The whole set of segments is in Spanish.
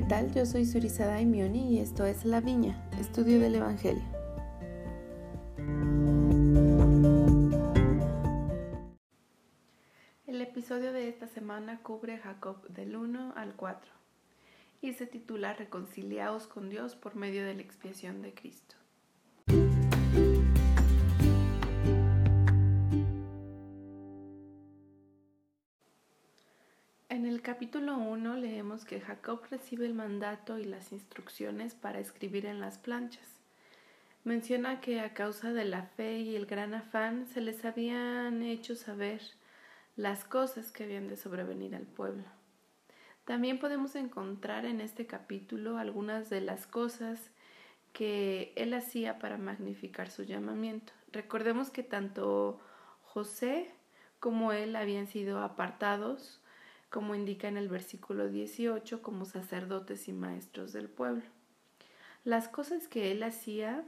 ¿qué tal? Yo soy Surizada Daimioni y esto es La Viña, estudio del Evangelio. El episodio de esta semana cubre Jacob del 1 al 4 y se titula Reconciliaos con Dios por medio de la expiación de Cristo. Capítulo 1 leemos que Jacob recibe el mandato y las instrucciones para escribir en las planchas. Menciona que a causa de la fe y el gran afán se les habían hecho saber las cosas que habían de sobrevenir al pueblo. También podemos encontrar en este capítulo algunas de las cosas que él hacía para magnificar su llamamiento. Recordemos que tanto José como él habían sido apartados como indica en el versículo 18, como sacerdotes y maestros del pueblo. Las cosas que él hacía,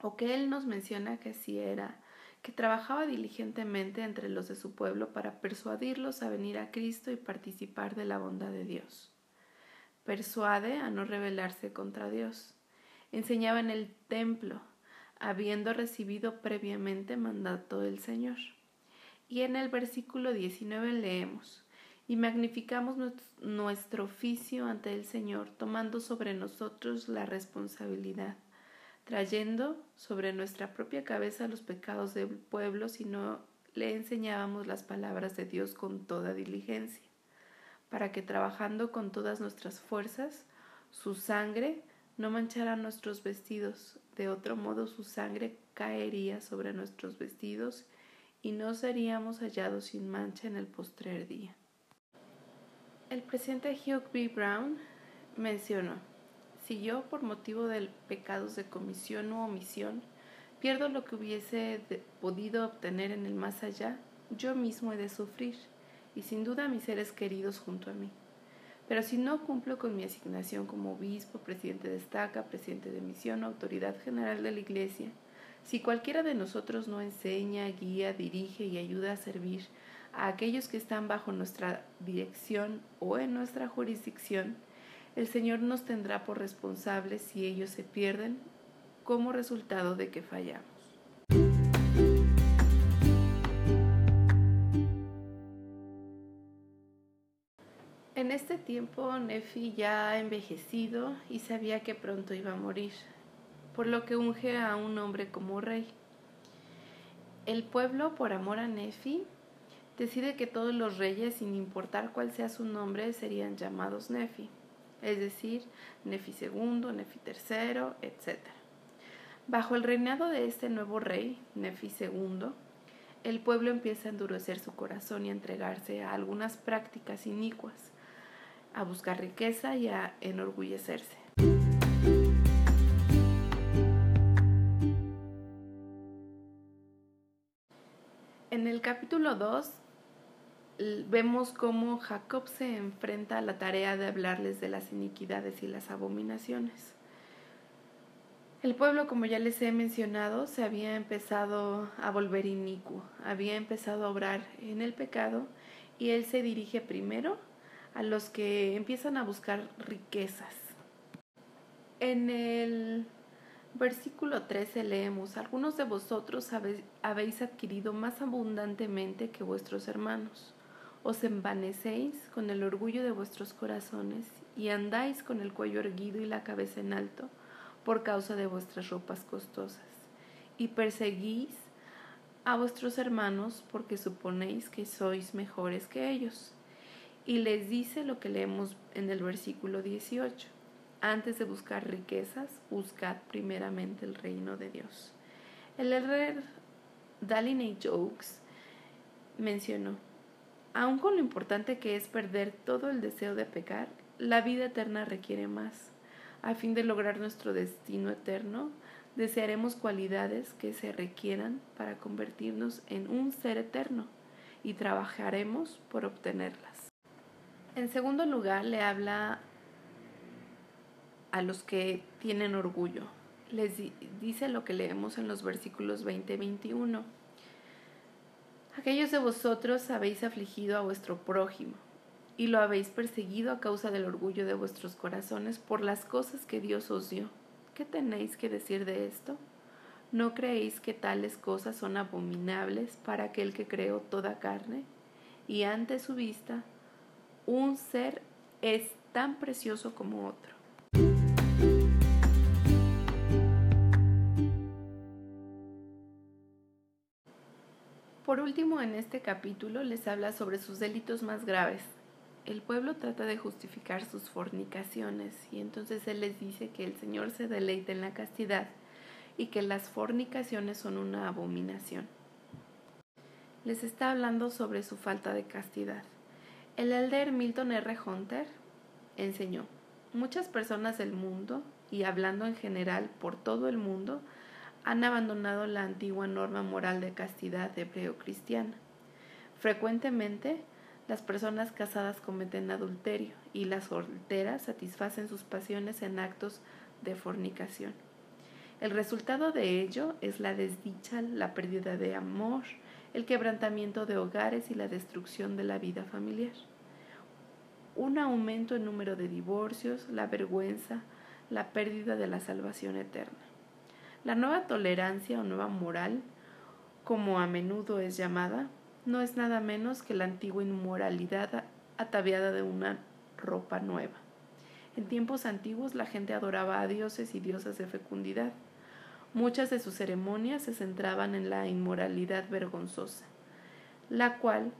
o que él nos menciona que hacía, era que trabajaba diligentemente entre los de su pueblo para persuadirlos a venir a Cristo y participar de la bondad de Dios. Persuade a no rebelarse contra Dios. Enseñaba en el templo, habiendo recibido previamente mandato del Señor. Y en el versículo 19 leemos, y magnificamos nuestro oficio ante el Señor, tomando sobre nosotros la responsabilidad, trayendo sobre nuestra propia cabeza los pecados del pueblo si no le enseñábamos las palabras de Dios con toda diligencia, para que trabajando con todas nuestras fuerzas, su sangre no manchara nuestros vestidos, de otro modo su sangre caería sobre nuestros vestidos y no seríamos hallados sin mancha en el postrer día. El presidente Hugh B. Brown mencionó, si yo por motivo de pecados de comisión u omisión pierdo lo que hubiese podido obtener en el más allá, yo mismo he de sufrir, y sin duda mis seres queridos junto a mí. Pero si no cumplo con mi asignación como obispo, presidente de estaca, presidente de misión autoridad general de la Iglesia, si cualquiera de nosotros no enseña, guía, dirige y ayuda a servir a aquellos que están bajo nuestra dirección o en nuestra jurisdicción, el Señor nos tendrá por responsables si ellos se pierden como resultado de que fallamos. En este tiempo Nefi ya ha envejecido y sabía que pronto iba a morir, por lo que unge a un hombre como rey. El pueblo, por amor a Nefi, decide que todos los reyes, sin importar cuál sea su nombre, serían llamados Nefi, es decir, Nefi II, Nefi III, etc. Bajo el reinado de este nuevo rey, Nefi II, el pueblo empieza a endurecer su corazón y a entregarse a algunas prácticas inicuas, a buscar riqueza y a enorgullecerse. En el capítulo 2 vemos cómo Jacob se enfrenta a la tarea de hablarles de las iniquidades y las abominaciones. El pueblo, como ya les he mencionado, se había empezado a volver inicuo, había empezado a obrar en el pecado y él se dirige primero a los que empiezan a buscar riquezas. En el versículo 13 leemos, algunos de vosotros habéis adquirido más abundantemente que vuestros hermanos os envanecéis con el orgullo de vuestros corazones y andáis con el cuello erguido y la cabeza en alto por causa de vuestras ropas costosas, y perseguís a vuestros hermanos porque suponéis que sois mejores que ellos. Y les dice lo que leemos en el versículo 18. Antes de buscar riquezas, buscad primeramente el reino de Dios. El herrer Daliney Jokes mencionó, Aun con lo importante que es perder todo el deseo de pecar, la vida eterna requiere más. A fin de lograr nuestro destino eterno, desearemos cualidades que se requieran para convertirnos en un ser eterno y trabajaremos por obtenerlas. En segundo lugar, le habla a los que tienen orgullo. Les dice lo que leemos en los versículos 20 y 21 Aquellos de vosotros habéis afligido a vuestro prójimo y lo habéis perseguido a causa del orgullo de vuestros corazones por las cosas que Dios os dio. ¿Qué tenéis que decir de esto? ¿No creéis que tales cosas son abominables para aquel que creó toda carne? Y ante su vista, un ser es tan precioso como otro. Por último, en este capítulo les habla sobre sus delitos más graves, el pueblo trata de justificar sus fornicaciones y entonces él les dice que el Señor se deleita en la castidad y que las fornicaciones son una abominación. Les está hablando sobre su falta de castidad. El elder Milton R. Hunter enseñó, muchas personas del mundo, y hablando en general por todo el mundo, han abandonado la antigua norma moral de castidad hebreo-cristiana. Frecuentemente, las personas casadas cometen adulterio y las solteras satisfacen sus pasiones en actos de fornicación. El resultado de ello es la desdicha, la pérdida de amor, el quebrantamiento de hogares y la destrucción de la vida familiar. Un aumento en número de divorcios, la vergüenza, la pérdida de la salvación eterna. La nueva tolerancia o nueva moral, como a menudo es llamada, no es nada menos que la antigua inmoralidad ataviada de una ropa nueva. En tiempos antiguos la gente adoraba a dioses y diosas de fecundidad. Muchas de sus ceremonias se centraban en la inmoralidad vergonzosa, la cual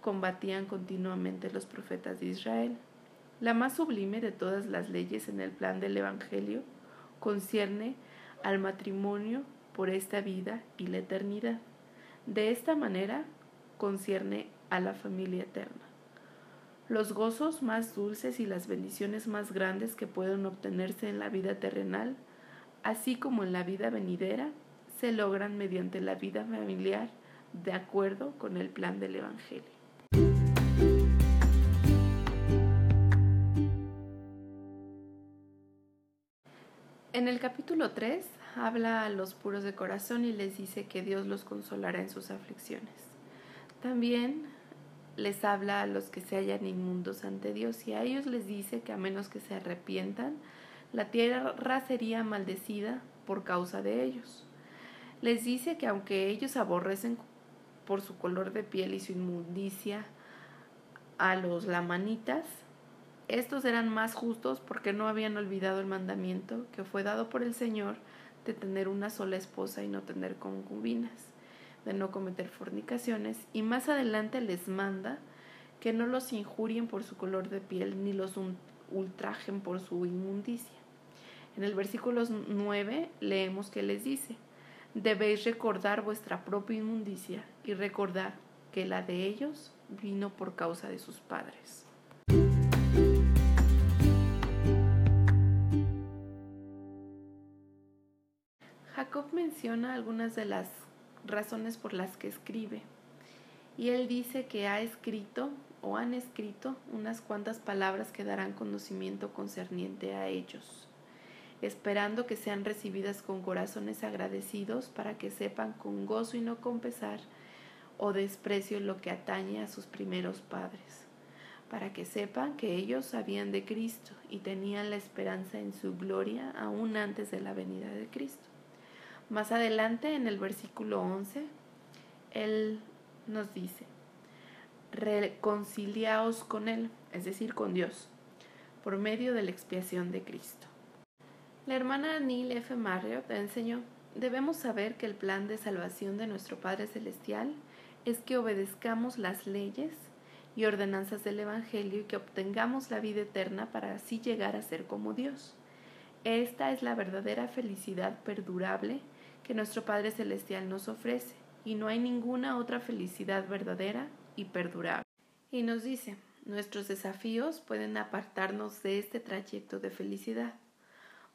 combatían continuamente los profetas de Israel. La más sublime de todas las leyes en el plan del Evangelio concierne al matrimonio por esta vida y la eternidad. De esta manera, concierne a la familia eterna. Los gozos más dulces y las bendiciones más grandes que pueden obtenerse en la vida terrenal, así como en la vida venidera, se logran mediante la vida familiar de acuerdo con el plan del Evangelio. En el capítulo 3 habla a los puros de corazón y les dice que Dios los consolará en sus aflicciones. También les habla a los que se hallan inmundos ante Dios y a ellos les dice que a menos que se arrepientan, la tierra sería maldecida por causa de ellos. Les dice que aunque ellos aborrecen por su color de piel y su inmundicia a los lamanitas, estos eran más justos porque no habían olvidado el mandamiento que fue dado por el Señor de tener una sola esposa y no tener concubinas de no cometer fornicaciones y más adelante les manda que no los injurien por su color de piel ni los ultrajen por su inmundicia. En el versículo 9 leemos que les dice, debéis recordar vuestra propia inmundicia y recordar que la de ellos vino por causa de sus padres. Menciona algunas de las razones por las que escribe. Y él dice que ha escrito o han escrito unas cuantas palabras que darán conocimiento concerniente a ellos, esperando que sean recibidas con corazones agradecidos para que sepan con gozo y no con pesar o desprecio lo que atañe a sus primeros padres, para que sepan que ellos sabían de Cristo y tenían la esperanza en su gloria aún antes de la venida de Cristo. Más adelante, en el versículo 11, Él nos dice, reconciliaos con Él, es decir, con Dios, por medio de la expiación de Cristo. La hermana Neil F. Marriott enseñó, debemos saber que el plan de salvación de nuestro Padre Celestial es que obedezcamos las leyes y ordenanzas del Evangelio y que obtengamos la vida eterna para así llegar a ser como Dios. Esta es la verdadera felicidad perdurable que nuestro Padre Celestial nos ofrece, y no hay ninguna otra felicidad verdadera y perdurable. Y nos dice, nuestros desafíos pueden apartarnos de este trayecto de felicidad.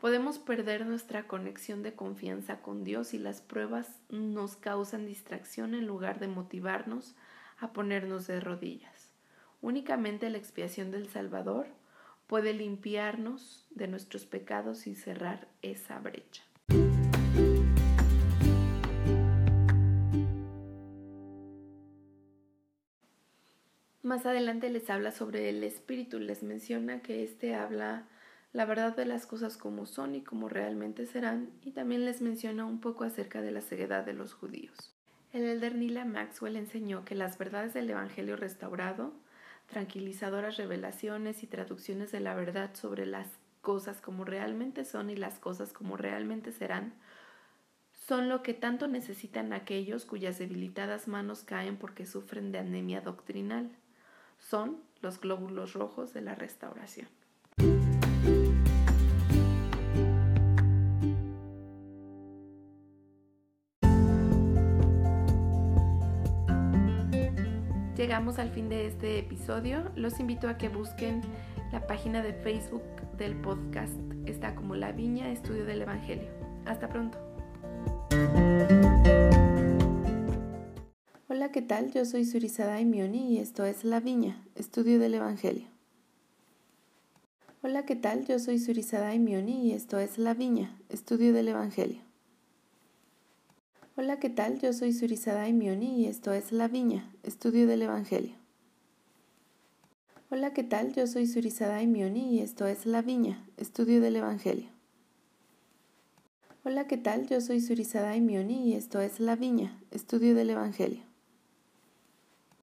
Podemos perder nuestra conexión de confianza con Dios y las pruebas nos causan distracción en lugar de motivarnos a ponernos de rodillas. Únicamente la expiación del Salvador puede limpiarnos de nuestros pecados y cerrar esa brecha. Más adelante les habla sobre el espíritu, les menciona que éste habla la verdad de las cosas como son y como realmente serán, y también les menciona un poco acerca de la ceguedad de los judíos. El elder Nila Maxwell enseñó que las verdades del Evangelio restaurado, tranquilizadoras revelaciones y traducciones de la verdad sobre las cosas como realmente son y las cosas como realmente serán, son lo que tanto necesitan aquellos cuyas debilitadas manos caen porque sufren de anemia doctrinal. Son los glóbulos rojos de la restauración. Llegamos al fin de este episodio. Los invito a que busquen la página de Facebook del podcast. Está como La Viña Estudio del Evangelio. Hasta pronto. Hola, ¿qué tal? Yo soy Surizada Mioni y esto es La Viña, Estudio del Evangelio. Hola, ¿qué tal? Yo soy Surizada Mioni y esto es La Viña, Estudio del Evangelio. Hola, ¿qué tal? Yo soy Surizada Mioni y esto es La Viña, Estudio del Evangelio. Hola, ¿qué tal? Yo soy Surizada Mioni y esto es La Viña, Estudio del Evangelio. Hola, ¿qué tal? Yo soy Surizada Mioni y esto es La Viña, Estudio del Evangelio.